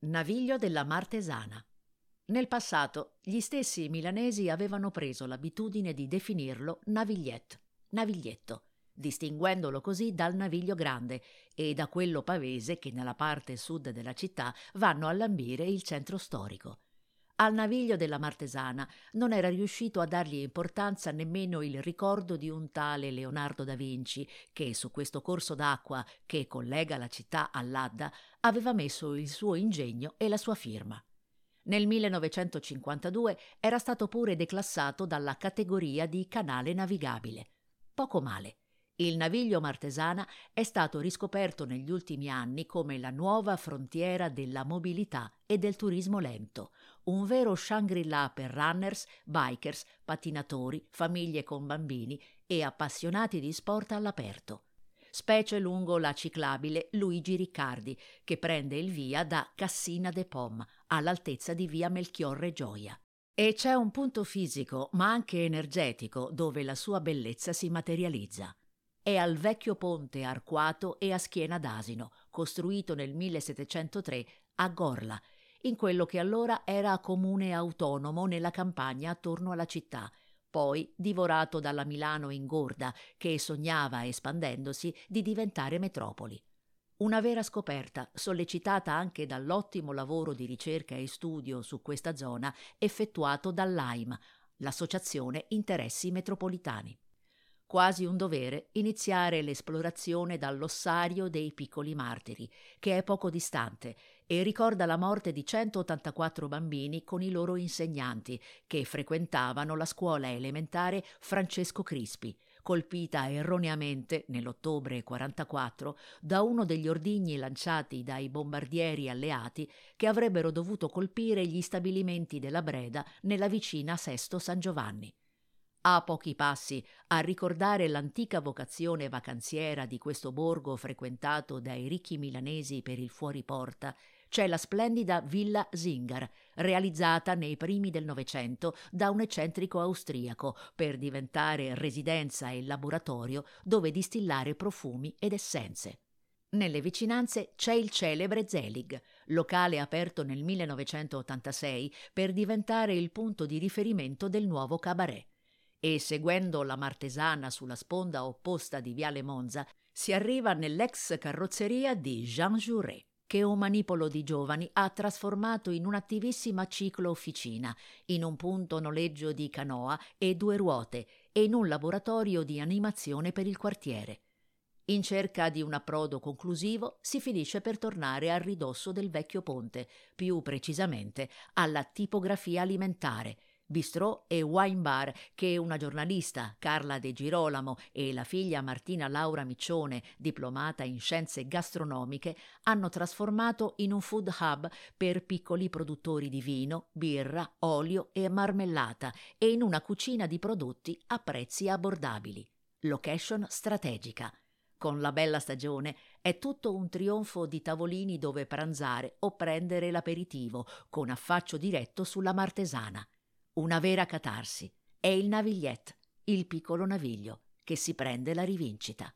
Naviglio della Martesana. Nel passato gli stessi milanesi avevano preso l'abitudine di definirlo navigliet, naviglietto, distinguendolo così dal naviglio grande e da quello pavese che nella parte sud della città vanno a lambire il centro storico. Al naviglio della Martesana non era riuscito a dargli importanza nemmeno il ricordo di un tale Leonardo da Vinci che su questo corso d'acqua che collega la città all'Adda aveva messo il suo ingegno e la sua firma. Nel 1952 era stato pure declassato dalla categoria di canale navigabile. Poco male. Il naviglio Martesana è stato riscoperto negli ultimi anni come la nuova frontiera della mobilità e del turismo lento, un vero Shangri-La per runners, bikers, pattinatori, famiglie con bambini e appassionati di sport all'aperto, specie lungo la ciclabile Luigi Riccardi, che prende il via da Cassina de Pom, all'altezza di via Melchiorre Gioia. E c'è un punto fisico, ma anche energetico, dove la sua bellezza si materializza è al vecchio ponte arcuato e a schiena d'asino, costruito nel 1703 a Gorla, in quello che allora era comune autonomo nella campagna attorno alla città, poi divorato dalla Milano ingorda che sognava, espandendosi, di diventare metropoli. Una vera scoperta, sollecitata anche dall'ottimo lavoro di ricerca e studio su questa zona effettuato dall'AIM, l'Associazione Interessi Metropolitani quasi un dovere iniziare l'esplorazione dall'ossario dei piccoli martiri, che è poco distante e ricorda la morte di 184 bambini con i loro insegnanti che frequentavano la scuola elementare Francesco Crispi, colpita erroneamente nell'ottobre 44 da uno degli ordigni lanciati dai bombardieri alleati che avrebbero dovuto colpire gli stabilimenti della Breda nella vicina Sesto San Giovanni. A pochi passi, a ricordare l'antica vocazione vacanziera di questo borgo frequentato dai ricchi milanesi per il fuoriporta, c'è la splendida Villa Zingar, realizzata nei primi del Novecento da un eccentrico austriaco per diventare residenza e laboratorio dove distillare profumi ed essenze. Nelle vicinanze c'è il celebre Zelig, locale aperto nel 1986 per diventare il punto di riferimento del nuovo cabaret e seguendo la Martesana sulla sponda opposta di Viale Monza si arriva nell'ex carrozzeria di Jean Jouret che un manipolo di giovani ha trasformato in un'attivissima ciclo officina, in un punto noleggio di canoa e due ruote e in un laboratorio di animazione per il quartiere. In cerca di un approdo conclusivo si finisce per tornare al ridosso del vecchio ponte, più precisamente alla tipografia alimentare, bistrò e wine bar che una giornalista, Carla De Girolamo, e la figlia Martina Laura Miccione, diplomata in scienze gastronomiche, hanno trasformato in un food hub per piccoli produttori di vino, birra, olio e marmellata e in una cucina di prodotti a prezzi abbordabili. Location strategica. Con la bella stagione è tutto un trionfo di tavolini dove pranzare o prendere l'aperitivo, con affaccio diretto sulla Martesana. Una vera catarsi. È il navigliet, il piccolo naviglio, che si prende la rivincita.